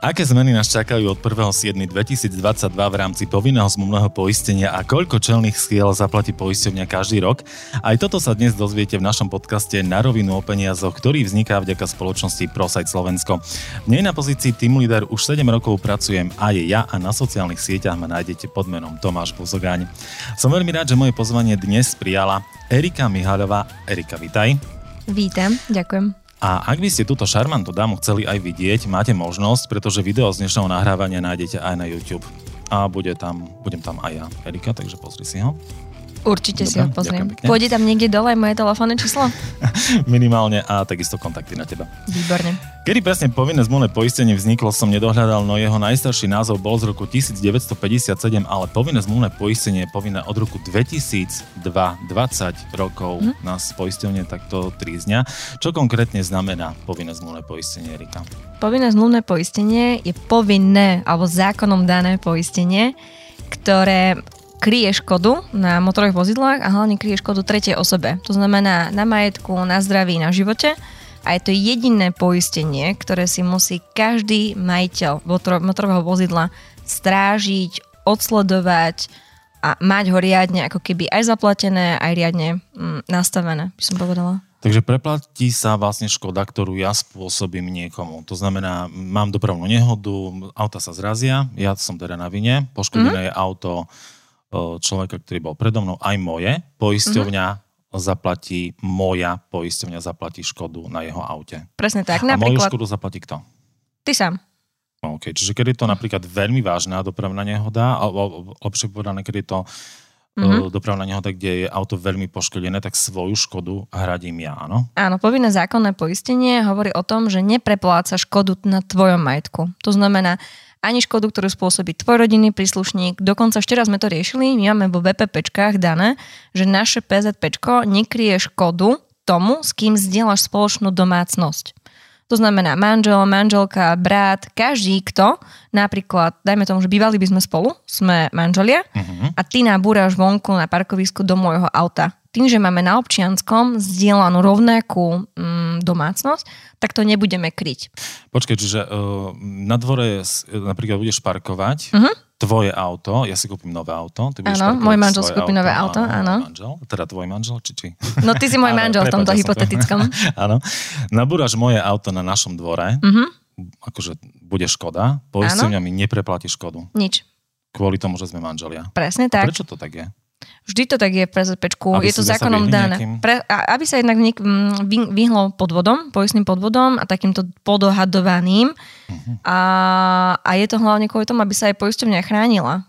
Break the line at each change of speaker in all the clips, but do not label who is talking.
Aké zmeny nás čakajú od 1.7.2022 v rámci povinného zmluvného poistenia a koľko čelných skiel zaplatí poisťovňa každý rok? Aj toto sa dnes dozviete v našom podcaste Na rovinu o peniazoch, ktorý vzniká vďaka spoločnosti ProSite Slovensko. V nej na pozícii Team Leader už 7 rokov pracujem aj ja a na sociálnych sieťach ma nájdete pod menom Tomáš Buzogáň. Som veľmi rád, že moje pozvanie dnes prijala Erika Mihaľová. Erika, vitaj.
Vítam, ďakujem.
A ak by ste túto šarmantú dámu chceli aj vidieť, máte možnosť, pretože video z dnešného nahrávania nájdete aj na YouTube. A bude tam, budem tam aj ja, Erika, takže pozri si ho.
Určite Dobre, si ho pozriem. Pôjde tam niekde dole moje telefónne číslo?
Minimálne a takisto kontakty na teba.
Výborne.
Kedy presne povinné zmluvné poistenie vzniklo, som nedohľadal, no jeho najstarší názov bol z roku 1957, ale povinné zmluvné poistenie je povinné od roku 2002, 20 rokov hm? nás poistenie takto trízňa. Čo konkrétne znamená povinné zmluvné poistenie, Erika?
Povinné zmluvné poistenie je povinné alebo zákonom dané poistenie, ktoré kryje škodu na motorových vozidlách a hlavne kryje škodu tretej osobe. To znamená na majetku, na zdraví, na živote. A je to jediné poistenie, ktoré si musí každý majiteľ motorového vozidla strážiť, odsledovať a mať ho riadne ako keby aj zaplatené, aj riadne mm, nastavené, by som povedala.
Takže preplatí sa vlastne škoda, ktorú ja spôsobím niekomu. To znamená, mám dopravnú nehodu, auta sa zrazia, ja som teda na vine, poškodené mm-hmm. je auto, človeka, ktorý bol predo mnou, aj moje. Poisťovňa mm-hmm. zaplatí, moja poisťovňa zaplatí škodu na jeho aute.
Presne tak.
A napríklad... moju škodu zaplatí kto?
Ty sám.
OK, čiže keď je to napríklad veľmi vážna dopravná nehoda, alebo lepšie povedané, keď je to mm-hmm. dopravná nehoda, kde je auto veľmi poškodené, tak svoju škodu hradím ja, áno?
Áno, povinné zákonné poistenie hovorí o tom, že neprepláca škodu na tvojom majetku. To znamená, ani škodu, ktorú spôsobí tvoj rodinný príslušník. Dokonca ešte raz sme to riešili, my máme vo VPPčkách dané, že naše PZPčko nekrie škodu tomu, s kým zdieľaš spoločnú domácnosť. To znamená manžel, manželka, brat, každý, kto napríklad, dajme tomu, že bývali by sme spolu, sme manželia uh-huh. a ty nabúraš vonku na parkovisku do môjho auta tým, že máme na občianskom zdieľanú rovnakú mm, domácnosť, tak to nebudeme kryť.
Počkaj, čiže uh, na dvore napríklad budeš parkovať uh-huh. tvoje auto, ja si kúpim nové auto.
Áno, môj manžel si kúpi nové auto, áno.
Manžel, teda tvoj manžel, či či?
No ty si môj manžel v tomto hypotetickom.
áno. Nabúraš moje auto na našom dvore, uh-huh. akože bude škoda, poistenia mi nepreplatí škodu.
Nič.
Kvôli tomu, že sme manželia.
Presne tak.
A prečo to tak je?
Vždy to tak je v PZPčku, je to zákonom dané. Pre, aby sa jednak niek, vyhlo podvodom, poistným podvodom a takýmto podohadovaným. Uh-huh. A, a je to hlavne kvôli tomu, aby sa aj poisťovňa chránila.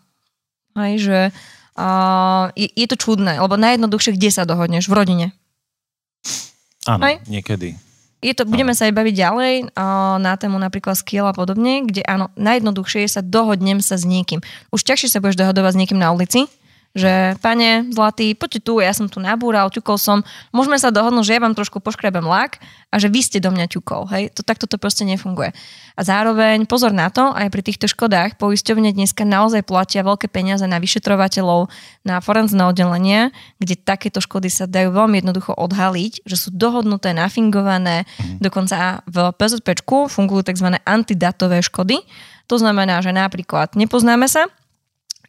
Hej, že a, je, je to čudné, lebo najjednoduchšie, kde sa dohodneš? V rodine.
Áno, Hej? niekedy.
Je to, budeme sa aj baviť ďalej a, na tému napríklad skill a podobne, kde áno, najjednoduchšie je sa dohodnem sa s niekým. Už ťažšie sa budeš dohodovať s niekým na ulici, že pane, zlatý, poďte tu, ja som tu nabúral, ťukol som, môžeme sa dohodnúť, že ja vám trošku poškrebem lak a že vy ste do mňa ťukol, hej, to takto to proste nefunguje. A zároveň pozor na to, aj pri týchto škodách poisťovne dneska naozaj platia veľké peniaze na vyšetrovateľov, na forenzné oddelenie, kde takéto škody sa dajú veľmi jednoducho odhaliť, že sú dohodnuté, nafingované, mm. dokonca v PZPčku fungujú tzv. antidatové škody, to znamená, že napríklad nepoznáme sa,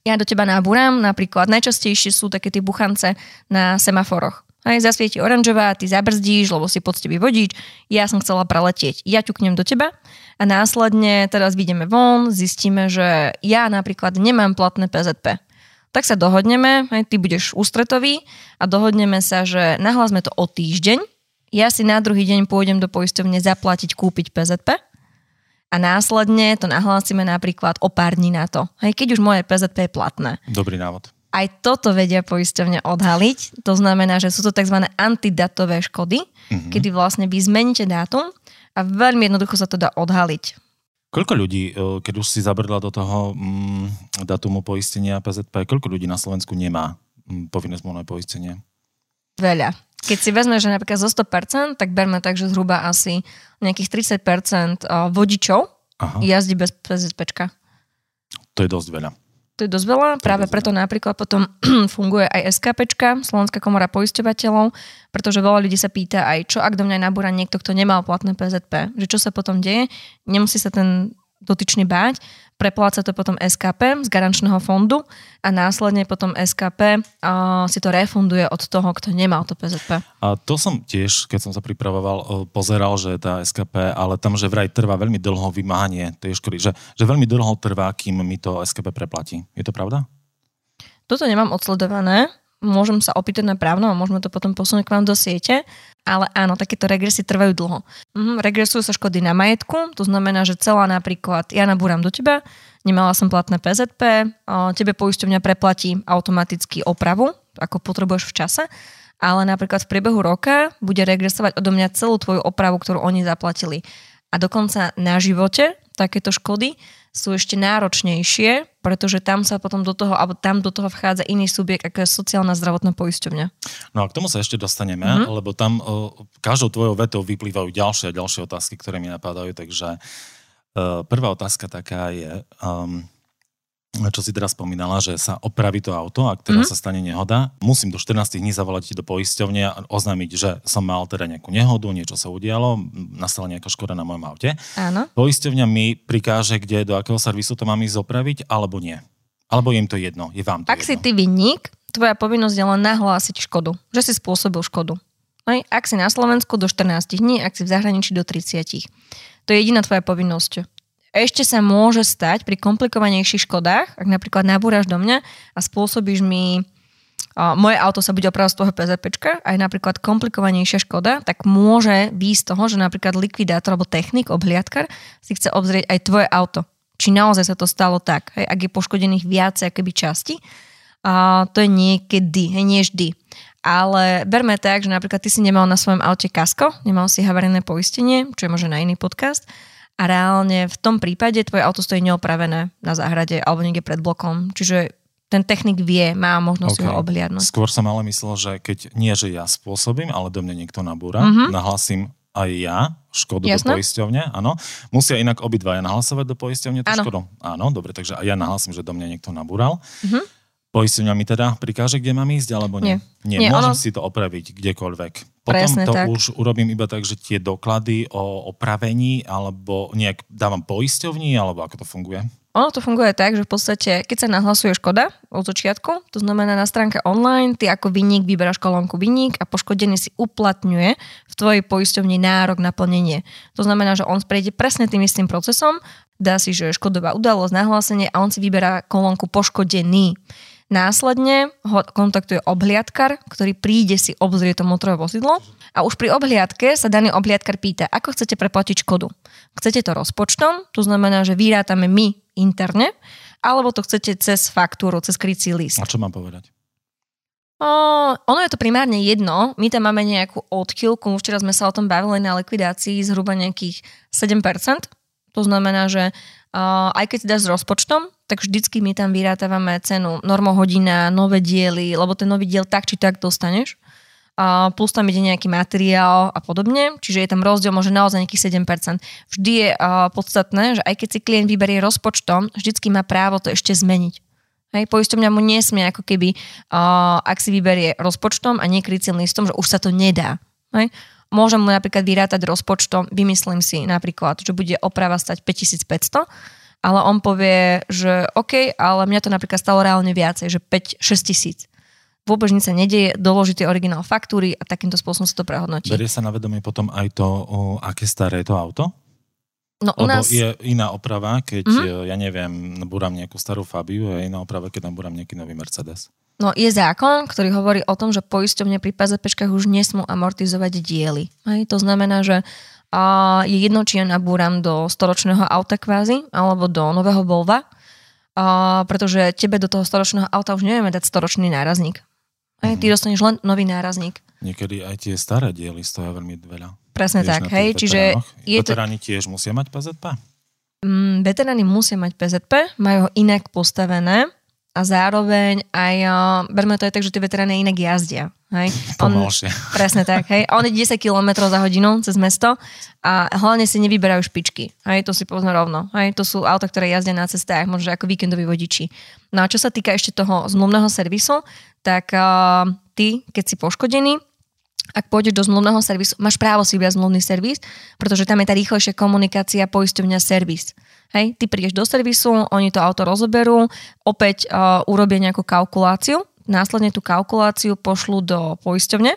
ja do teba nábúram, napríklad najčastejšie sú také tie buchance na semaforoch. Aj zasvieti oranžová, ty zabrzdíš, lebo si poctivý vodič, ja som chcela preletieť. Ja ťuknem do teba a následne teraz vidíme von, zistíme, že ja napríklad nemám platné PZP. Tak sa dohodneme, aj ty budeš ústretový a dohodneme sa, že nahlasme to o týždeň, ja si na druhý deň pôjdem do poisťovne zaplatiť, kúpiť PZP a následne to nahlásime napríklad o pár dní na to. Hej, keď už moje PZP je platné.
Dobrý návod.
Aj toto vedia poisťovne odhaliť. To znamená, že sú to tzv. antidatové škody, mm-hmm. kedy vlastne vy zmeníte dátum a veľmi jednoducho sa to dá odhaliť.
Koľko ľudí, e, keď už si zabrdla do toho mm, datumu poistenia PZP, koľko ľudí na Slovensku nemá mm, povinné zmluvné poistenie?
Veľa. Keď si vezme, že napríklad zo 100%, tak berme tak, že zhruba asi nejakých 30% vodičov Aha. jazdí bez PZP.
To je dosť veľa.
To je dosť veľa, to práve preto veľa. napríklad potom funguje aj SKP, Slovenská komora poisťovateľov, pretože veľa ľudí sa pýta aj, čo ak do mňa nabúra niekto, kto nemal platné PZP, že čo sa potom deje, nemusí sa ten dotyčný báť, prepláca to potom SKP z garančného fondu a následne potom SKP uh, si to refunduje od toho, kto nemal to PZP.
A to som tiež, keď som sa pripravoval, pozeral, že tá SKP, ale tam, že vraj trvá veľmi dlho vymáhanie tej škody, že, že veľmi dlho trvá, kým mi to SKP preplatí. Je to pravda?
Toto nemám odsledované, môžem sa opýtať na právno a môžeme to potom posunúť k vám do siete, ale áno, takéto regresy trvajú dlho. Mhm, regresujú sa škody na majetku, to znamená, že celá napríklad, ja nabúram do teba, nemala som platné PZP, tebe poisťovňa preplatí automaticky opravu, ako potrebuješ v čase, ale napríklad v priebehu roka bude regresovať odo mňa celú tvoju opravu, ktorú oni zaplatili. A dokonca na živote takéto škody sú ešte náročnejšie, pretože tam sa potom do toho, alebo tam do toho vchádza iný subjekt, ako je sociálna zdravotná poisťovňa.
No a k tomu sa ešte dostaneme, mm-hmm. lebo tam o, každou tvojou vetou vyplývajú ďalšie a ďalšie otázky, ktoré mi napadajú, takže uh, prvá otázka taká je, um, čo si teraz spomínala, že sa opraví to auto, ak teda mm-hmm. sa stane nehoda, musím do 14 dní zavolať do poisťovne a oznámiť, že som mal teda nejakú nehodu, niečo sa udialo, nastala nejaká škoda na mojom aute.
Áno.
Poisťovňa mi prikáže, kde, do akého servisu to mám ísť opraviť, alebo nie. Alebo je im to jedno, je vám to
Ak
jedno.
si ty vinník, tvoja povinnosť je len nahlásiť škodu, že si spôsobil škodu. Aj, ak si na Slovensku do 14 dní, ak si v zahraničí do 30. To je jediná tvoja povinnosť. Ešte sa môže stať pri komplikovanejších škodách, ak napríklad nabúraš do mňa a spôsobíš mi moje auto sa bude opravovať z toho PZPčka, aj napríklad komplikovanejšia škoda, tak môže byť z toho, že napríklad likvidátor alebo technik, obhliadkar si chce obzrieť aj tvoje auto. Či naozaj sa to stalo tak, hej, ak je poškodených viacej akoby časti, a to je niekedy, hej, nie vždy. Ale berme tak, že napríklad ty si nemal na svojom aute kasko, nemal si havarijné poistenie, čo je možno na iný podcast, a reálne v tom prípade tvoje auto stojí neopravené na záhrade alebo niekde pred blokom. Čiže ten technik vie, má možnosť okay. ho obhliadnúť.
Skôr som ale myslel, že keď nie, že ja spôsobím, ale do mňa niekto nabúra, mm-hmm. nahlasím aj ja škodu Jasne? do poisťovne, áno. Musia inak obidvaja nahlasovať do poisťovne tú áno. škodu? Áno, dobre, takže aj ja nahlasím, že do mňa niekto nabúral. Mm-hmm. Poisťovňa mi teda prikáže, kde mám ísť, alebo nie? Nie. nie, nie Môžem ono... si to opraviť kdekoľvek. Potom Presne to tak. už urobím iba tak, že tie doklady o opravení, alebo nejak dávam poisťovni, alebo ako to funguje?
Ono to funguje tak, že v podstate, keď sa nahlasuje škoda od začiatku, to znamená na stránke online, ty ako vinník vyberáš kolónku vinník a poškodený si uplatňuje v tvojej poisťovni nárok na plnenie. To znamená, že on prejde presne tým istým procesom, dá si, že škodová udalosť, nahlásenie a on si vyberá kolónku poškodený. Následne ho kontaktuje obhliadkar, ktorý príde si obzrieť to motorové vozidlo a už pri obhliadke sa daný obhliadkar pýta, ako chcete preplatiť škodu. Chcete to rozpočtom, to znamená, že vyrátame my interne, alebo to chcete cez faktúru, cez krycí list.
A čo mám povedať?
O, ono je to primárne jedno. My tam máme nejakú odchýlku, včera sme sa o tom bavili na likvidácii zhruba nejakých 7%. To znamená, že uh, aj keď si dáš s rozpočtom, tak vždycky my tam vyrátavame cenu normohodina, nové diely, lebo ten nový diel tak či tak dostaneš. Uh, plus tam ide nejaký materiál a podobne, čiže je tam rozdiel možno naozaj nejakých 7%. Vždy je uh, podstatné, že aj keď si klient vyberie rozpočtom, vždycky má právo to ešte zmeniť. Hej, poisťovňa mu nesmie ako keby, uh, ak si vyberie rozpočtom a nekrycím listom, že už sa to nedá. Hej môžem mu napríklad vyrátať rozpočtom, vymyslím si napríklad, že bude oprava stať 5500, ale on povie, že OK, ale mňa to napríklad stalo reálne viacej, že 5-6 tisíc. Vôbec nič sa nedieje, doloží tie originál faktúry a takýmto spôsobom sa to prehodnotí.
Berie sa na vedomie potom aj to, o, aké staré je to auto?
No, u
Lebo
nás...
je iná oprava, keď, mm-hmm. ja neviem, nabúram nejakú starú Fabiu je iná oprava, keď nabúram nejaký nový Mercedes.
No je zákon, ktorý hovorí o tom, že poisťovne pri PZPčkách už nesmú amortizovať diely. Hej? To znamená, že a je jedno, či ja nabúram do storočného auta kvázi, alebo do nového Volva, a, pretože tebe do toho storočného auta už nevieme dať storočný nárazník. Hej? Ty mhm. dostaneš len nový nárazník.
Niekedy aj tie staré diely stoja veľmi veľa.
Presne Vieš, tak, hej, čiže...
Je Veteráni to... tiež musia mať PZP?
Mm, veteráni musia mať PZP, majú ho inak postavené, a zároveň aj, uh, berme to aj tak, že tie veterány inak jazdia. Hej?
On,
presne tak. Hej? On je 10 km za hodinu cez mesto a hlavne si nevyberajú špičky. Hej? To si povedzme rovno. Hej? To sú auta, ktoré jazdia na cestách, možno ako víkendoví vodiči. No a čo sa týka ešte toho zmluvného servisu, tak uh, ty, keď si poškodený, Ak pôjdeš do zmluvného servisu, máš právo si vybrať zmluvný servis, pretože tam je tá rýchlejšia komunikácia poisťovňa servis. Hej, ty prídeš do servisu, oni to auto rozoberú, opäť uh, urobia nejakú kalkuláciu, následne tú kalkuláciu pošlu do poisťovne,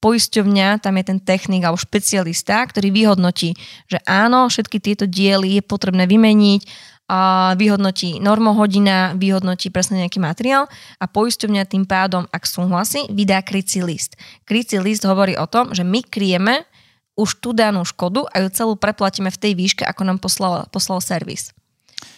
poisťovňa, tam je ten technik alebo špecialista, ktorý vyhodnotí, že áno, všetky tieto diely je potrebné vymeniť, a vyhodnotí normohodina, vyhodnotí presne nejaký materiál a poisťovňa tým pádom, ak súhlasí, vydá krycí list. Krycí list hovorí o tom, že my kryjeme už tú danú škodu a ju celú preplatíme v tej výške, ako nám poslal, poslal servis.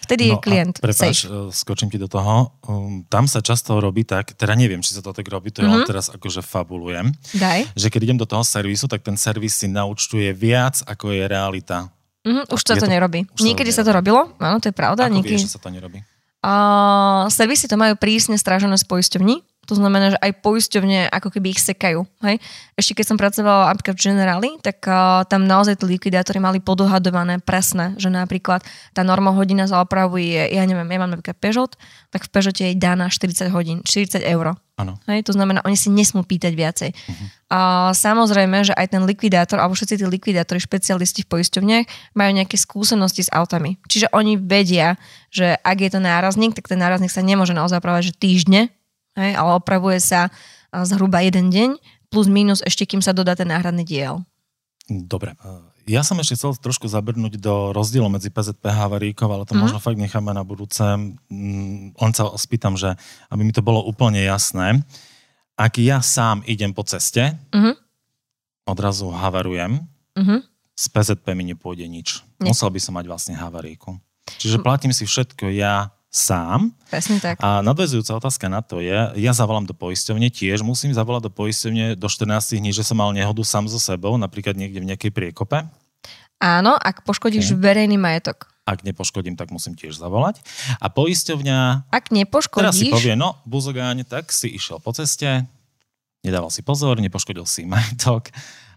Vtedy no je klient
prepáč, safe. skočím ti do toho. Um, tam sa často robí tak, teda neviem, či sa to tak robí, to mm-hmm. ja len teraz akože fabulujem,
Daj.
že keď idem do toho servisu, tak ten servis si naučtuje viac, ako je realita
Mm, už sa to, to nerobí. Už Niekedy sa to, sa to robilo, áno, to je pravda.
Ako
Niekedy...
vieš, že sa to nerobí?
Uh, servisy to majú prísne strážené z poisťovní. To znamená, že aj poisťovne ako keby ich sekajú. Hej? Ešte keď som pracovala napríklad v Generali, tak uh, tam naozaj tí likvidátory mali podohadované presne, že napríklad tá norma hodina za opravu je, ja neviem, ja mám napríklad Peugeot, tak v Peugeote je daná 40 hodín, 40 eur.
Ano.
Hej? To znamená, oni si nesmú pýtať viacej. Uh-huh. A samozrejme, že aj ten likvidátor, alebo všetci tí likvidátori, špecialisti v poisťovniach majú nejaké skúsenosti s autami. Čiže oni vedia, že ak je to nárazník, tak ten nárazník sa nemôže naozaj že týždne, hej, ale opravuje sa zhruba jeden deň, plus minus ešte, kým sa dodá ten náhradný diel.
Dobre. Ja som ešte chcel trošku zabrnúť do rozdielu medzi PZP a havaríkov, ale to mm. možno fakt necháme na budúce. Mm, len sa spýtam, že aby mi to bolo úplne jasné, ak ja sám idem po ceste, mm-hmm. odrazu havarujem, mm-hmm. z PZP mi nepôjde nič. Nie. Musel by som mať vlastne havaríku. Čiže platím si všetko ja sám.
Presne tak.
A nadvezujúca otázka na to je, ja zavolám do poisťovne, tiež musím zavolať do poisťovne do 14 dní, že som mal nehodu sám so sebou, napríklad niekde v nejakej priekope.
Áno, ak poškodíš okay. verejný majetok.
Ak nepoškodím, tak musím tiež zavolať. A poisťovňa...
Ak nepoškodíš...
Teraz si povie, no, buzogáň, tak si išiel po ceste, nedával si pozor, nepoškodil si majetok,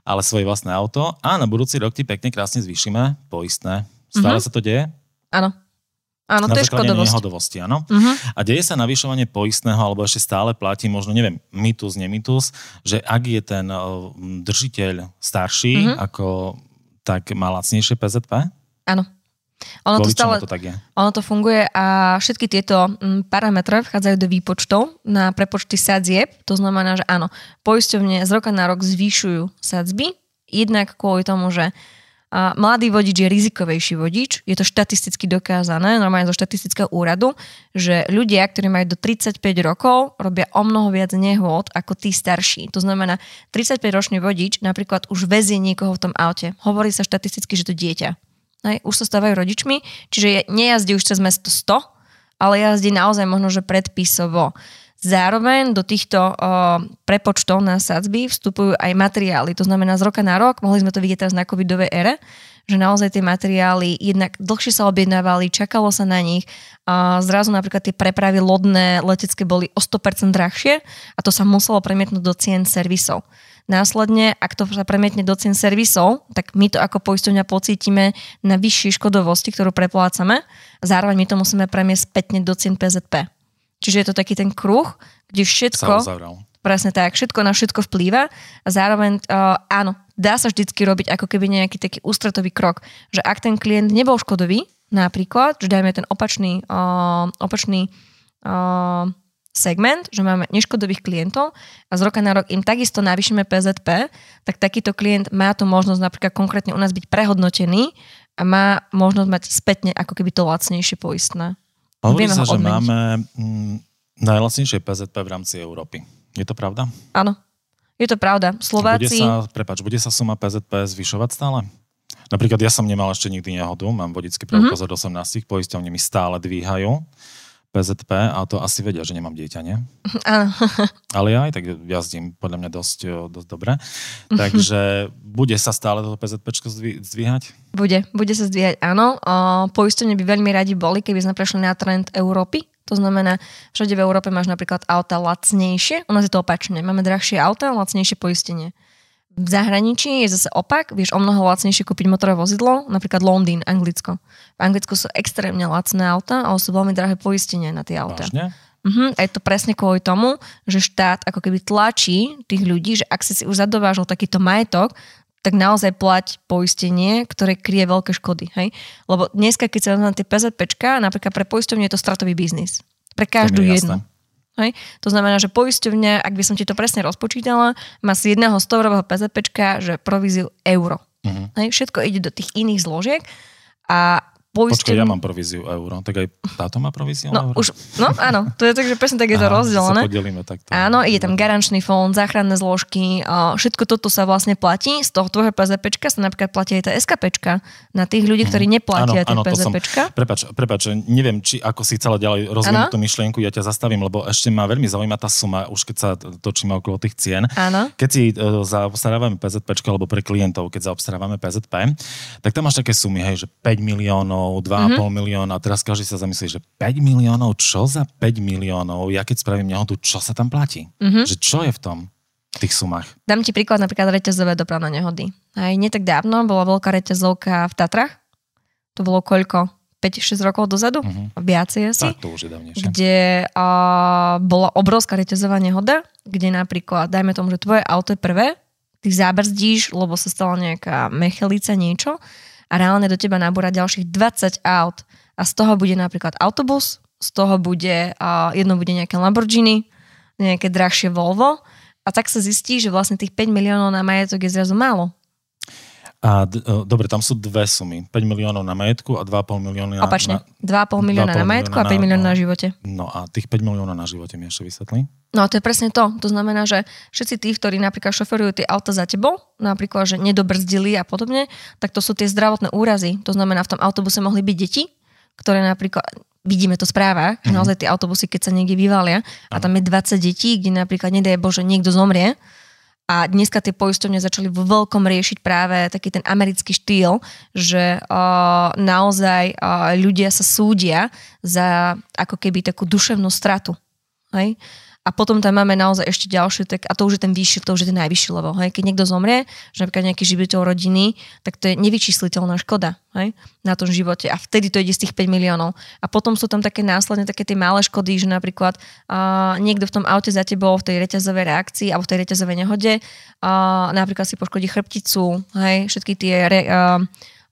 ale svoje vlastné auto a na budúci rok ti pekne krásne zvýšime poistné. Stále mm-hmm. sa to deje?
Áno. Áno, to je škodovosť.
nehodovosti, áno. Uh-huh. A deje sa navyšovanie poistného, alebo ešte stále platí, možno neviem, mitus, nemitus, že ak je ten držiteľ starší, uh-huh. ako tak má lacnejšie PZP?
Áno. Ono to, stále,
to tak je?
Ono to funguje a všetky tieto parametre vchádzajú do výpočtov na prepočty sadzieb. To znamená, že áno, poisťovne z roka na rok zvýšujú sadzby, jednak kvôli tomu, že a mladý vodič je rizikovejší vodič, je to štatisticky dokázané, normálne zo štatistického úradu, že ľudia, ktorí majú do 35 rokov, robia o mnoho viac nehôd ako tí starší. To znamená, 35-ročný vodič napríklad už vezie niekoho v tom aute. Hovorí sa štatisticky, že to dieťa. Hej, už sa stávajú rodičmi, čiže nejazdí už cez mesto 100, ale jazdí naozaj možno, že predpisovo. Zároveň do týchto o, prepočtov na sadzby vstupujú aj materiály. To znamená z roka na rok, mohli sme to vidieť teraz na covidovej ére, že naozaj tie materiály jednak dlhšie sa objednávali, čakalo sa na nich. A zrazu napríklad tie prepravy lodné, letecké boli o 100% drahšie a to sa muselo premietnúť do cien servisov. Následne, ak to sa premietne do cien servisov, tak my to ako poisťovňa pocítime na vyššej škodovosti, ktorú preplácame. Zároveň my to musíme premiesť spätne do cien PZP. Čiže je to taký ten kruh, kde všetko... Presne tak, všetko na všetko vplýva a zároveň uh, áno, dá sa vždycky robiť ako keby nejaký taký ústretový krok, že ak ten klient nebol škodový, napríklad, že dajme ten opačný, uh, opačný uh, segment, že máme neškodových klientov a z roka na rok im takisto navýšime PZP, tak takýto klient má tu možnosť napríklad konkrétne u nás byť prehodnotený a má možnosť mať spätne ako keby to lacnejšie poistné.
Hovorí sa, že máme mm, najlacnejšie PZP v rámci Európy. Je to pravda?
Áno, je to pravda. Slováci...
Bude sa, prepáč, bude sa suma PZP zvyšovať stále? Napríklad ja som nemal ešte nikdy nehodu, mám vodický preukaz mm-hmm. od 18, poisťovne mi stále dvíhajú PZP a to asi vedia, že nemám dieťa, nie?
Áno.
Ale ja aj tak jazdím podľa mňa dosť, dosť dobre. Takže bude sa stále toto PZP zdvíhať?
Bude, bude sa zdvíhať, áno. Poistenie by veľmi radi boli, keby sme prešli na trend Európy. To znamená, všade v Európe máš napríklad auta lacnejšie, u nás je to opačne. Máme drahšie auta, lacnejšie poistenie. V zahraničí je zase opak, vieš o mnoho lacnejšie kúpiť motorové vozidlo, napríklad Londýn, Anglicko. V Anglicku sú extrémne lacné auta, ale sú veľmi drahé poistenie na tie auta.
Vážne?
Uh-huh. A je to presne kvôli tomu, že štát ako keby tlačí tých ľudí, že ak si si už zadovážil takýto majetok, tak naozaj plať poistenie, ktoré kryje veľké škody. Hej? Lebo dneska, keď sa na tie PZPčka, napríklad pre poistovne je to stratový biznis. Pre každú jednu. Hej? To znamená, že poisťovňa, ak by som ti to presne rozpočítala, má z jedného 100 PZPčka, že províziu euro. Uh-huh. Hej? Všetko ide do tých iných zložiek a
poistenie... Počkaj, ja mám províziu euro, tak aj táto má províziu
no,
euro?
Už, no áno, to je tak, že presne tak je to
Aha,
rozdelené.
Sa podelíme takto.
Áno, ide tam garančný fond, záchranné zložky, všetko toto sa vlastne platí. Z toho tvojho PZPčka sa napríklad platí aj tá SKPčka na tých ľudí, ktorí mhm. neplatia tie PZPčka.
Som, prepač, prepač, neviem, či ako si chcela ďalej rozvinúť tú myšlienku, ja ťa zastavím, lebo ešte ma veľmi zaujíma tá suma, už keď sa točíme okolo tých cien.
Áno.
Keď si uh, zaobstarávame PZPčka alebo pre klientov, keď zaobstarávame PZP, tak tam máš také sumy, hej, že 5 miliónov, 2,5 mm-hmm. miliónov milióna a teraz každý sa zamyslí, že 5 miliónov, čo za 5 miliónov, ja keď spravím nehodu, čo sa tam platí? Mm-hmm. Že čo je v tom? v tých sumách.
Dám ti príklad napríklad reťazové dopravné nehody. Aj nie tak dávno bola veľká reťazovka v Tatrach. To bolo koľko? 5-6 rokov dozadu? Uh-huh. Viacej asi.
Tak, to už je dávnejšie.
Kde uh, bola obrovská reťazová nehoda, kde napríklad, dajme tomu, že tvoje auto je prvé, ty zábrzdíš, lebo sa stala nejaká mechelica, niečo a reálne do teba nabúra ďalších 20 aut a z toho bude napríklad autobus, z toho bude, uh, jedno bude nejaké Lamborghini, nejaké drahšie Volvo a tak sa zistí, že vlastne tých 5 miliónov na majetok je zrazu málo.
A d- dobre, tam sú dve sumy. 5 miliónov na majetku a 2,5 milióna
na... Opačne. 2,5 milióna na majetku a 5 miliónov na živote.
No a tých 5 miliónov na živote mi ešte vysvetlí?
No to je presne to. To znamená, že všetci tí, ktorí napríklad šoferujú tie auta za tebou, napríklad, že nedobrzdili a podobne, tak to sú tie zdravotné úrazy. To znamená, v tom autobuse mohli byť deti, ktoré napríklad vidíme to správa, mm-hmm. že naozaj tie autobusy, keď sa niekde vyvalia a tam je 20 detí, kde napríklad nedaj Bože niekto zomrie, a dneska tie poisťovne začali vo veľkom riešiť práve taký ten americký štýl, že uh, naozaj uh, ľudia sa súdia za ako keby takú duševnú stratu. Hej? A potom tam máme naozaj ešte ďalšie, tak, a to už je ten vyšší, to už je ten najvyšší level. Hej? Keď niekto zomrie, že napríklad nejaký živiteľ rodiny, tak to je nevyčísliteľná škoda hej? na tom živote. A vtedy to ide z tých 5 miliónov. A potom sú tam také následne také tie malé škody, že napríklad uh, niekto v tom aute za tebou v tej reťazovej reakcii alebo v tej reťazovej nehode uh, napríklad si poškodí chrbticu, hej? všetky tie re, uh,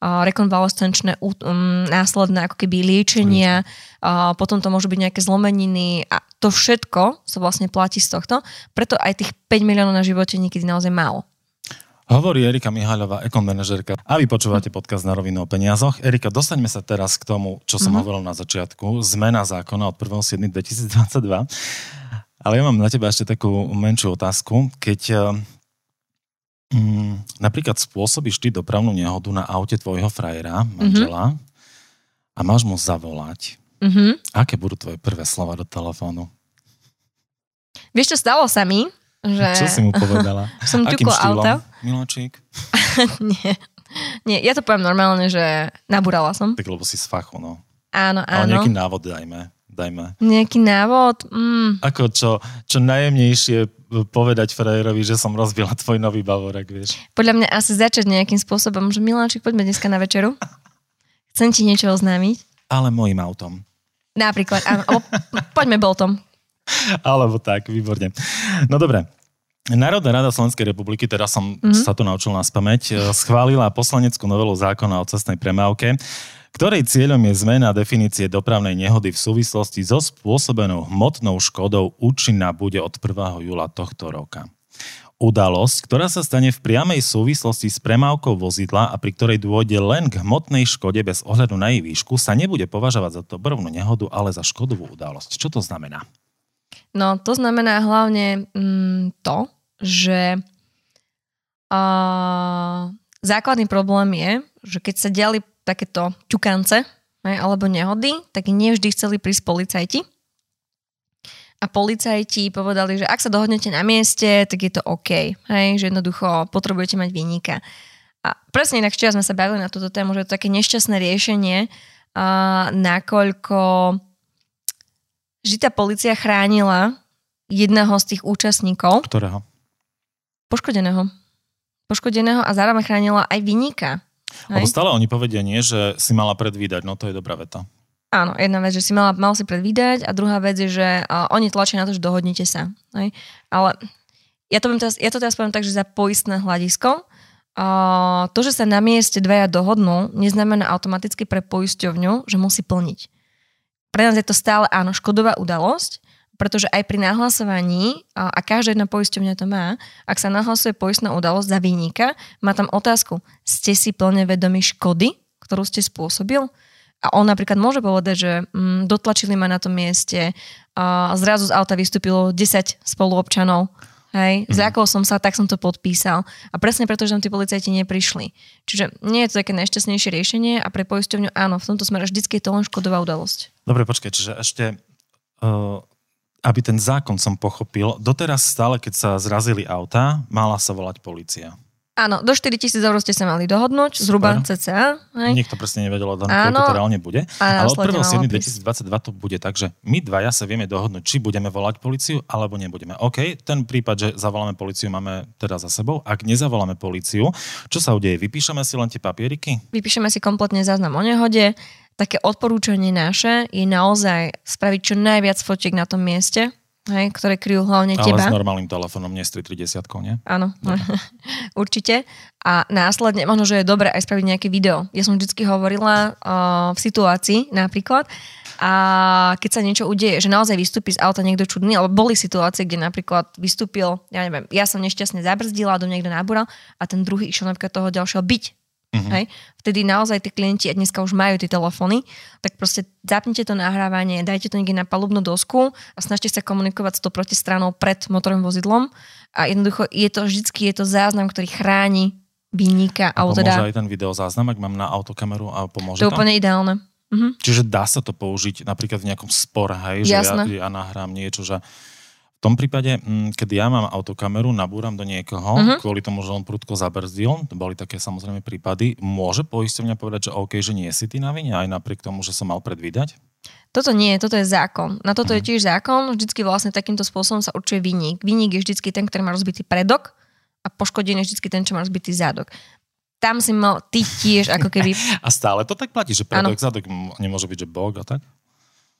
rekonvalescenčné um, následné ako keby liečenia, uh, potom to môžu byť nejaké zlomeniny a to všetko sa vlastne platí z tohto, preto aj tých 5 miliónov na živote niekedy naozaj málo.
Hovorí Erika Mihaľová, ekonomenežerka. A vy počúvate podcast na rovinu o peniazoch. Erika, dostaňme sa teraz k tomu, čo som mm-hmm. hovoril na začiatku. Zmena zákona od 1.7.2022. Ale ja mám na teba ešte takú menšiu otázku. Keď Mm, napríklad spôsobíš ty dopravnú nehodu na aute tvojho frajera, manžela, mm-hmm. a máš mu zavolať. Mm-hmm. Aké budú tvoje prvé slova do telefónu?
Vieš, čo stalo sa mi? Že...
Čo si mu povedala?
Som ťukla auto.
Miláčik?
Nie. Nie, ja to poviem normálne, že nabúrala som.
Tak lebo si z fachu, no.
Áno, áno.
Ale nejaký návod dajme dajme.
Nejaký návod? Mm.
Ako čo, čo najjemnejšie povedať frajerovi, že som rozbila tvoj nový bavorek, vieš.
Podľa mňa asi začať nejakým spôsobom, že Miláčik, poďme dneska na večeru. Chcem ti niečo oznámiť.
Ale mojim autom.
Napríklad, áno. Poďme boltom.
Alebo tak, výborne. No dobre, Národná rada Slovenskej republiky, teraz som mm-hmm. sa tu naučil na spameť, schválila poslaneckú novelu zákona o cestnej premávke, ktorej cieľom je zmena definície dopravnej nehody v súvislosti so spôsobenou hmotnou škodou účinná bude od 1. júla tohto roka. Udalosť, ktorá sa stane v priamej súvislosti s premávkou vozidla a pri ktorej dôjde len k hmotnej škode bez ohľadu na jej výšku, sa nebude považovať za dobrovnú nehodu, ale za škodovú udalosť. Čo to znamená?
No, to znamená hlavne mm, to, že uh, základný problém je, že keď sa diali takéto ťukance alebo nehody, tak nevždy chceli prísť policajti. A policajti povedali, že ak sa dohodnete na mieste, tak je to OK. Hej? Že jednoducho potrebujete mať výnika. A presne inak včera sme sa bavili na túto tému, že je to také nešťastné riešenie, a nakoľko žita policia chránila jedného z tých účastníkov.
Ktorého?
Poškodeného. Poškodeného a zároveň chránila aj vyníka.
Lebo stále oni povedia nie, že si mala predvídať, no to je dobrá veta.
Áno, jedna vec, že si mala, mal si predvídať a druhá vec je, že uh, oni tlačia na to, že dohodnite sa. Hej? Ale ja to, teraz, ja to teraz poviem tak, že za poistné hľadisko, uh, to, že sa na mieste dvaja dohodnú, neznamená automaticky pre poisťovňu, že musí plniť. Pre nás je to stále áno, škodová udalosť, pretože aj pri nahlasovaní, a, každá jedna poisťovňa to má, ak sa nahlasuje poistná udalosť za výnika, má tam otázku, ste si plne vedomi škody, ktorú ste spôsobil? A on napríklad môže povedať, že mm, dotlačili ma na tom mieste, a zrazu z auta vystúpilo 10 spoluobčanov, hej, mm. zľakol som sa, tak som to podpísal. A presne preto, že tam tí policajti neprišli. Čiže nie je to také najšťastnejšie riešenie a pre poisťovňu áno, v tomto smere vždycky je to len škodová udalosť.
Dobre, počkaj, čiže ešte uh, aby ten zákon som pochopil, doteraz stále, keď sa zrazili auta, mala sa volať policia.
Áno, do 4 tisíc eur ste sa mali dohodnúť, Super. zhruba cca. Hej.
Nikto presne nevedel, koľko to reálne bude. Ale od 1.7.2022 to bude tak, že my dvaja sa vieme dohodnúť, či budeme volať policiu, alebo nebudeme. OK, ten prípad, že zavoláme policiu, máme teda za sebou. Ak nezavoláme policiu, čo sa udeje? Vypíšeme si len tie papieriky?
Vypíšeme si kompletne záznam o nehode. Také odporúčanie naše je naozaj spraviť čo najviac fotiek na tom mieste, hej, ktoré kryjú hlavne
Ale
teba.
Ale s normálnym telefónom, nie s 330, nie?
Áno, určite. A následne, možno, že je dobre aj spraviť nejaké video. Ja som vždy hovorila uh, v situácii napríklad, a keď sa niečo udeje, že naozaj vystúpi z auta niekto čudný, alebo boli situácie, kde napríklad vystúpil, ja neviem, ja som nešťastne zabrzdila, do niekto nabúral a ten druhý išiel napríklad toho ďalšieho byť Uh-huh. Hej? Vtedy naozaj tí klienti, a dneska už majú tie telefóny, tak proste zapnite to nahrávanie, dajte to niekde na palubnú dosku a snažte sa komunikovať s tou protistranou pred motorovým vozidlom a jednoducho je to vždycky je to záznam, ktorý chráni vinníka.
A pomôže teda... aj ten videozáznam, ak mám na autokameru a pomôže
To je úplne ideálne.
Uh-huh. Čiže dá sa to použiť napríklad v nejakom spore, hej, že ja, ja nahrám niečo, že tom prípade, mm, keď ja mám autokameru, nabúram do niekoho, uh-huh. kvôli tomu, že on prudko zabrzdil, to boli také samozrejme prípady, môže poisťovňa povedať, že OK, že nie si ty na vine, aj napriek tomu, že som mal predvídať?
Toto nie, toto je zákon. Na toto uh-huh. je mhm. tiež zákon. Vždycky vlastne takýmto spôsobom sa určuje vinník. Vinník je vždycky ten, ktorý má rozbitý predok a poškodený je vždycky ten, čo má rozbitý zádok tam si mal ty tiež ako keby...
A stále to tak platí, že predok, zadok nemôže byť, že bok a tak?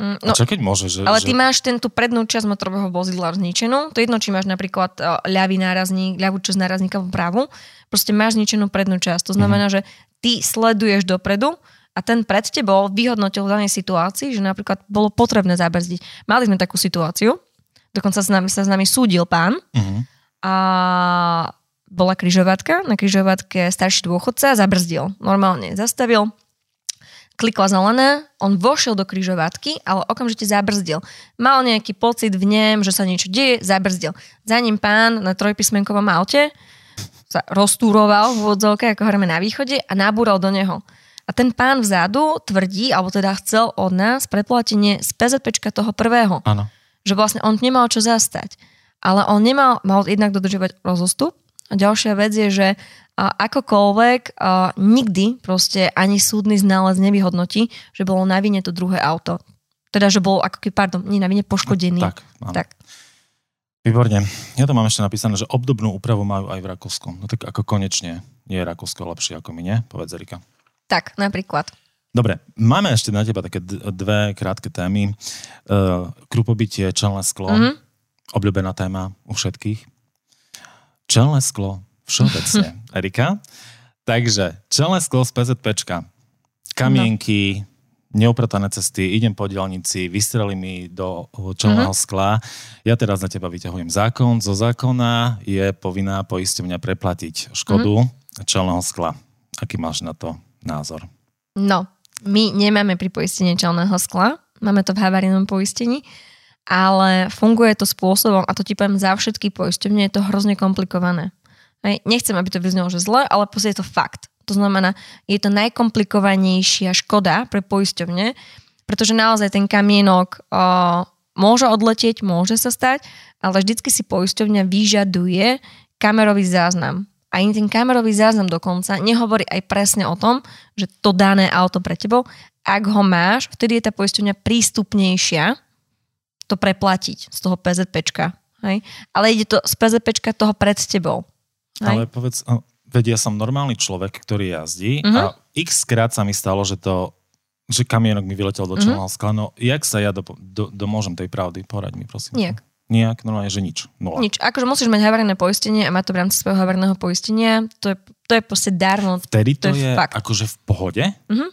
Mm, no,
a čo keď môže? Že,
ale
že...
ty máš ten, tú prednú časť motorového vozidla zničenú. To jedno, či máš napríklad uh, ľavý nárazník, ľavú časť nárazníka v pravu. Proste máš zničenú prednú časť. To znamená, mm-hmm. že ty sleduješ dopredu a ten pred tebou vyhodnotil v danej situácii, že napríklad bolo potrebné zabrzdiť. Mali sme takú situáciu, dokonca s nami, sa s nami súdil pán mm-hmm. a bola križovatka, na križovatke starší dôchodca zabrzdil. Normálne zastavil, klikla zelené, on vošiel do kryžovatky, ale okamžite zabrzdil. Mal nejaký pocit v ňom, že sa niečo deje, zabrzdil. Za ním pán na trojpísmenkovom aute sa roztúroval v vodzovke, ako hovoríme na východe, a nabúral do neho. A ten pán vzadu tvrdí, alebo teda chcel od nás preplatenie z PZPčka toho prvého.
Áno.
Že vlastne on nemal čo zastať. Ale on nemal, mal jednak dodržovať rozostup. A ďalšia vec je, že akokoľvek nikdy proste ani súdny znález nevyhodnotí, že bolo na vine to druhé auto. Teda, že bol ako keby, pardon, nie na vine poškodený.
Tak, áno. tak. Výborne. Ja to mám ešte napísané, že obdobnú úpravu majú aj v Rakúsku. No tak ako konečne nie je Rakúsko lepšie ako my, nie? Povedz Erika.
Tak, napríklad.
Dobre, máme ešte na teba také dve krátke témy. Uh, krupobytie, čelné sklo, mm-hmm. obľúbená téma u všetkých. Čelné sklo všeobecne. Erika? Takže, čelné sklo z PZPčka. Kamienky, no. neupratané cesty, idem po dielnici, vystreli mi do čelného mm-hmm. skla. Ja teraz na teba vyťahujem zákon. Zo zákona je povinná poisťovňa preplatiť škodu mm-hmm. čelného skla. Aký máš na to názor?
No, my nemáme pri poistení čelného skla. Máme to v havarijnom poistení ale funguje to spôsobom, a to ti poviem za všetky poisťovne, je to hrozne komplikované. Hej, nechcem, aby to vyznelo, že zle, ale je to fakt. To znamená, je to najkomplikovanejšia škoda pre poisťovne, pretože naozaj ten kamienok uh, môže odletieť, môže sa stať, ale vždycky si poisťovňa vyžaduje kamerový záznam. A ten kamerový záznam dokonca nehovorí aj presne o tom, že to dané auto pre tebou, ak ho máš, vtedy je tá poisťovňa prístupnejšia to preplatiť z toho PZPčka. Hej? Ale ide to z PZPčka toho pred tebou.
Ale povedz, vedia som normálny človek, ktorý jazdí uh-huh. a x krát sa mi stalo, že to že kamienok mi vyletel do
Mhm.
čelného skla. No, jak sa ja do, do, domôžem tej pravdy? Poraď mi, prosím.
Nijak.
Nijak, normálne, že nič. Nula.
Nič. Akože musíš mať havarijné poistenie a mať to v rámci svojho havarijného poistenia. To je, to je proste darmo.
Vtedy to,
To je
je,
fakt.
akože v pohode?
Mhm.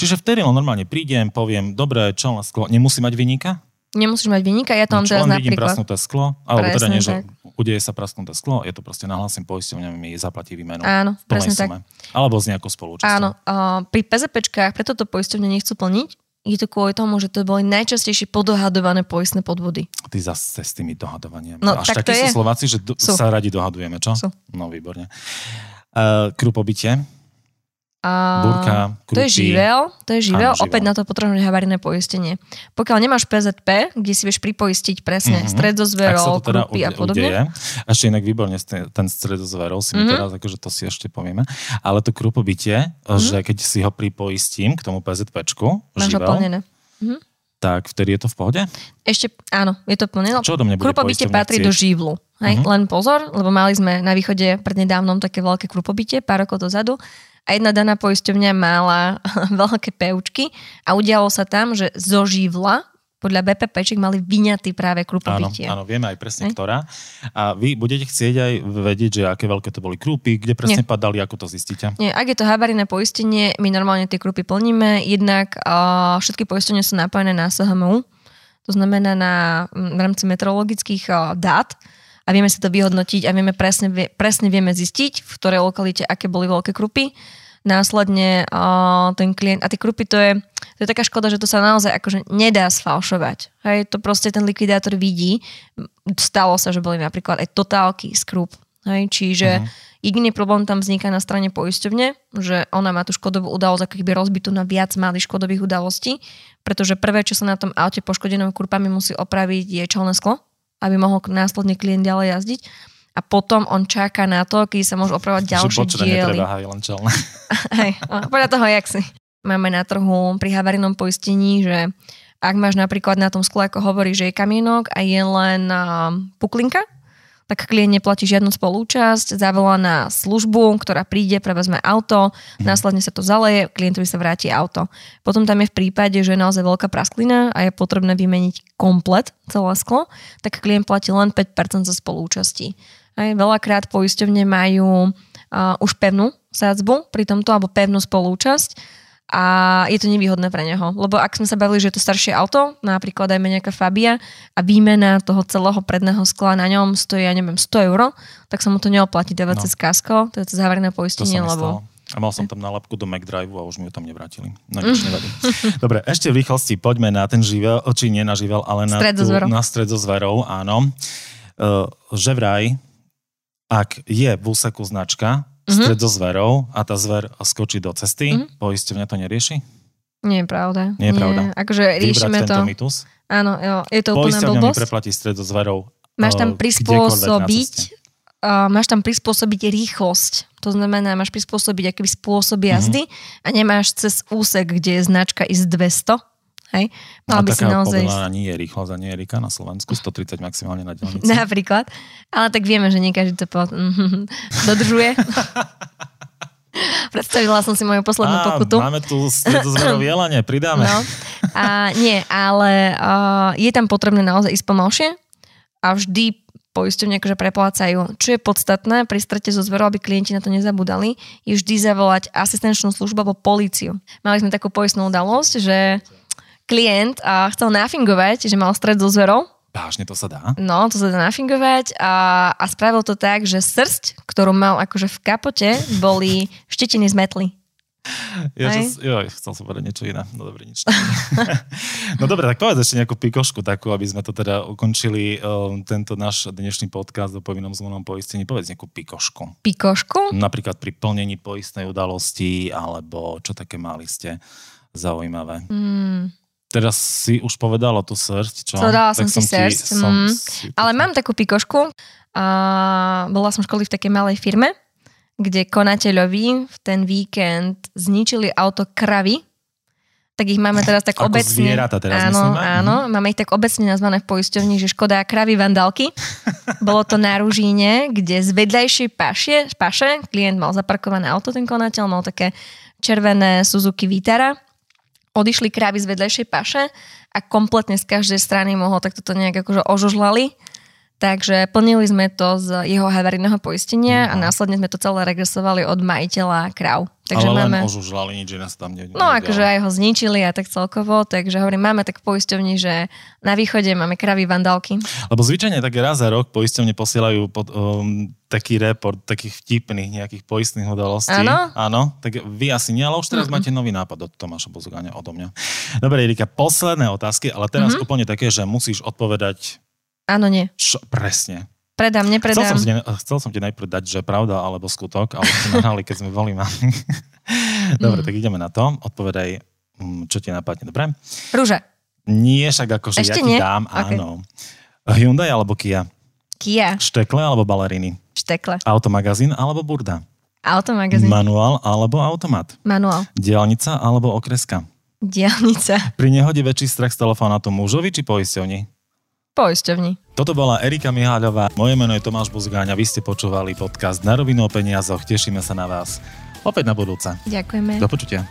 Čiže vtedy len normálne prídem, poviem, dobre, čelné sklo, nemusí mať vyníka?
Nemusíš mať vynika, ja to mám
Nič,
teraz
len vidím
napríklad.
prasknuté sklo, alebo teda nie, že
tak.
udeje sa prasknuté sklo, je to proste nahlásim poisťovňa, mi zaplatí výmenu.
Áno,
v
presne tak.
sume. Alebo s nejakou spolúčasťou.
Áno, uh, pri PZPčkách preto to poisťovne nechcú plniť, je to kvôli tomu, že to boli najčastejšie podohadované poistné podvody.
Ty zase s tými dohadovaniami.
No,
Až
tak
takí sú
je.
Slováci, že do,
Sú.
sa radi dohadujeme, čo?
Sú.
No, výborne. Uh, krupobytie,
A
Búrka,
to je
krupy.
živel, to je živel,
Áno, živel.
opäť na to potrebuješ havarijné poistenie. Pokiaľ nemáš PZP, kde si vieš pripoistiť presne
Mhm.
mm-hmm. stred zo
Ak sa
zverov,
to teda
krupy a
ude-
podobne.
Udeje. Ešte inak výborne ten stred zo zverov si mi
Mhm.
teraz, akože to si ešte povieme. Ale to krupobytie, že keď si ho pripoistím k tomu PZPčku,
Máš
živel,
plnené.
tak vtedy je to v pohode?
Ešte, áno, je to plnené.
Čo odo mňa bude
Krupobytie patrí do živlu. Hej?
Mhm.
Len pozor, lebo mali sme na východe prednedávnom také veľké krupobytie, pár rokov dozadu. A jedna daná poisťovňa mala veľké peučky a udialo sa tam, že zo živla podľa BPPček mali vyňatý práve
Áno,
krupobytie.
áno, vieme aj presne,
Hej.
ktorá. A vy budete chcieť aj vedieť, že aké veľké to boli krúpy, kde presne padali, ako to zistíte.
Nie, ak je to havarijné poistenie, my normálne tie krupy plníme, jednak uh, všetky poistenia sú napojené na SHMU, to znamená na, v rámci meteorologických uh, dát a vieme si to vyhodnotiť a vieme presne, presne vieme zistiť, v ktorej lokalite aké boli veľké krupy. Následne uh, ten klient, a tie krupy to je, to je taká škoda, že to sa naozaj akože nedá sfalšovať. Hej, to proste ten likvidátor vidí. Stalo sa, že boli napríklad aj totálky z krup. Hej, čiže uh-huh. jediný problém tam vzniká na strane poisťovne, že ona má tú škodovú udalosť ako keby rozbitú na viac malých škodových udalostí, pretože prvé, čo sa na tom aute poškodenom kurpami musí opraviť, je čelné sklo, aby mohol následne klient ďalej jazdiť. A potom on čaká na to, keď sa môžu opravovať ďalšie
že
diely.
netreba, hej, len čelné.
Hej, no, podľa toho, jak si. Máme na trhu pri havarijnom poistení, že ak máš napríklad na tom skle, ako hovorí, že je kamienok a je len uh, puklinka, tak klient neplatí žiadnu spolúčasť, zavolá na službu, ktorá príde, prevezme auto, následne sa to zaleje, klientovi sa vráti auto. Potom tam je v prípade, že je naozaj veľká prasklina a je potrebné vymeniť komplet celé sklo, tak klient platí len 5% za spolúčasti. Aj veľakrát poisťovne majú uh, už pevnú sádzbu pri tomto, alebo pevnú spolúčasť a je to nevýhodné pre neho. Lebo ak sme sa bavili, že je to staršie auto, napríklad dajme nejaká Fabia a výmena toho celého predného skla na ňom stojí, ja neviem, 100 eur, tak sa mu to neoplatí dávať
No.
cez kasko, to je záverné
To sa
poistenie,
mi
lebo...
stalo. A mal som tam nálepku do McDrive a už mi ju tam nevrátili. No nič nevadí. Dobre, ešte v rýchlosti poďme na ten živel, či nie na živel, ale na,
Stred zverou.
na stred so zverou, áno. Uh, že vraj, ak je v úseku značka
Mhm.
stred so zverou a tá zver skočí do cesty,
Mhm.
poisťovňa to nerieši?
Nie je pravda.
Nie je pravda.
Akože
Vybrať
riešime
tento
to.
mýtus?
Áno, jo, je to úplná blbosť.
preplatí stred so zverou
Máš tam
eh,
prispôsobiť uh, máš tam prispôsobiť rýchlosť. To znamená, máš prispôsobiť aký spôsob jazdy a nemáš cez úsek, kde je značka IS 200. Hej? Mal
A
by si naozaj...
povolená nie je rýchlosť a nie je rýka na Slovensku, 130 maximálne na dielnici.
Napríklad. Ale tak vieme, že nie každý to po... dodržuje. Predstavila som si moju poslednú
Á,
pokutu.
Máme tu stredozverové jelanie, pridáme.
No. A nie, ale uh, je tam potrebné naozaj ísť pomalšie a vždy poisťovne akože preplácajú. Čo je podstatné pri strete so zverou, aby klienti na to nezabudali, je vždy zavolať asistenčnú službu alebo políciu. Mali sme takú poistnú udalosť, že klient uh, chcel nafingovať, že mal stred so zverou,
Vážne to sa dá?
No, to sa dá nafingovať a, a spravil to tak, že srst, ktorú mal akože v kapote, boli štetiny z metly.
Ja, joj, chcel som povedať niečo iné. No dobre, nič. no dobre, tak povedz ešte nejakú pikošku takú, aby sme to teda ukončili um, tento náš dnešný podcast o povinnom zmluvnom poistení. Povedz nejakú pikošku.
Pikošku?
Napríklad pri plnení poistnej udalosti, alebo čo také mali ste zaujímavé.
Mm.
Teraz si už povedala tú srť, čo?
Povedala
Tak
som si srst,
som
mm.
si-
Ale mám takú pikošku. A bola som v školy v takej malej firme, kde konateľovi v ten víkend zničili auto kravy. Tak ich máme teraz tak
Ako
obecne...
zvieratá teraz
áno,
myslíme?
áno, máme ich tak obecne nazvané v poisťovni, že škoda kravy vandalky. Bolo to na Ružíne, kde z vedľajšej paše, paše klient mal zaparkované auto, ten konateľ, mal také červené Suzuki Vitara odišli krávy z vedľajšej paše a kompletne z každej strany mohol tak toto nejak akože ožožlali. Takže plnili sme to z jeho havarijného poistenia a
Mhm.
následne sme to celé regresovali od majiteľa kráv. Takže
Ale
máme...
len ožužlali, nič iné sa tam ne,
No akože aj ho zničili a tak celkovo, takže hovorím, máme tak poisťovni, že na východe máme kravy vandálky.
Lebo zvyčajne tak raz za rok poisťovne posielajú pod, um, taký report takých vtipných nejakých poistných udalostí.
Áno?
Áno, tak vy asi nie, ale už teraz máte nový nápad od Tomáša Bozugáňa odo mňa. Dobre, Erika, posledné otázky, ale teraz
Mhm.
úplne také, že musíš odpovedať
Áno, nie.
čo, presne.
Predám,
Chcel
nepredám.
som, ti, chcel som ti najprv dať, že pravda alebo skutok, ale ste nahrali, keď sme boli mami. Dobre,
Mm.
tak ideme na to. Odpovedaj, mm, čo ti napadne. Dobre?
Rúža.
Nie, však akože ja
Ešte
ti
nie?
dám,
Ok.
áno. Hyundai alebo Kia?
Kia.
Štekle alebo baleriny?
Štekle.
Automagazín alebo burda?
Automagazín.
Manuál alebo automat?
Manuál.
Diálnica alebo okreska?
Diálnica.
Pri nehode väčší strach z telefónatu mužovi či poisťovni?
Poisťovni.
Toto bola Erika Miháľová, moje meno je Tomáš Buzgáň a vy ste počúvali podcast Na rovinu o peniazoch. Tešíme sa na vás. Opäť na budúce.
Ďakujeme.
Do počutia.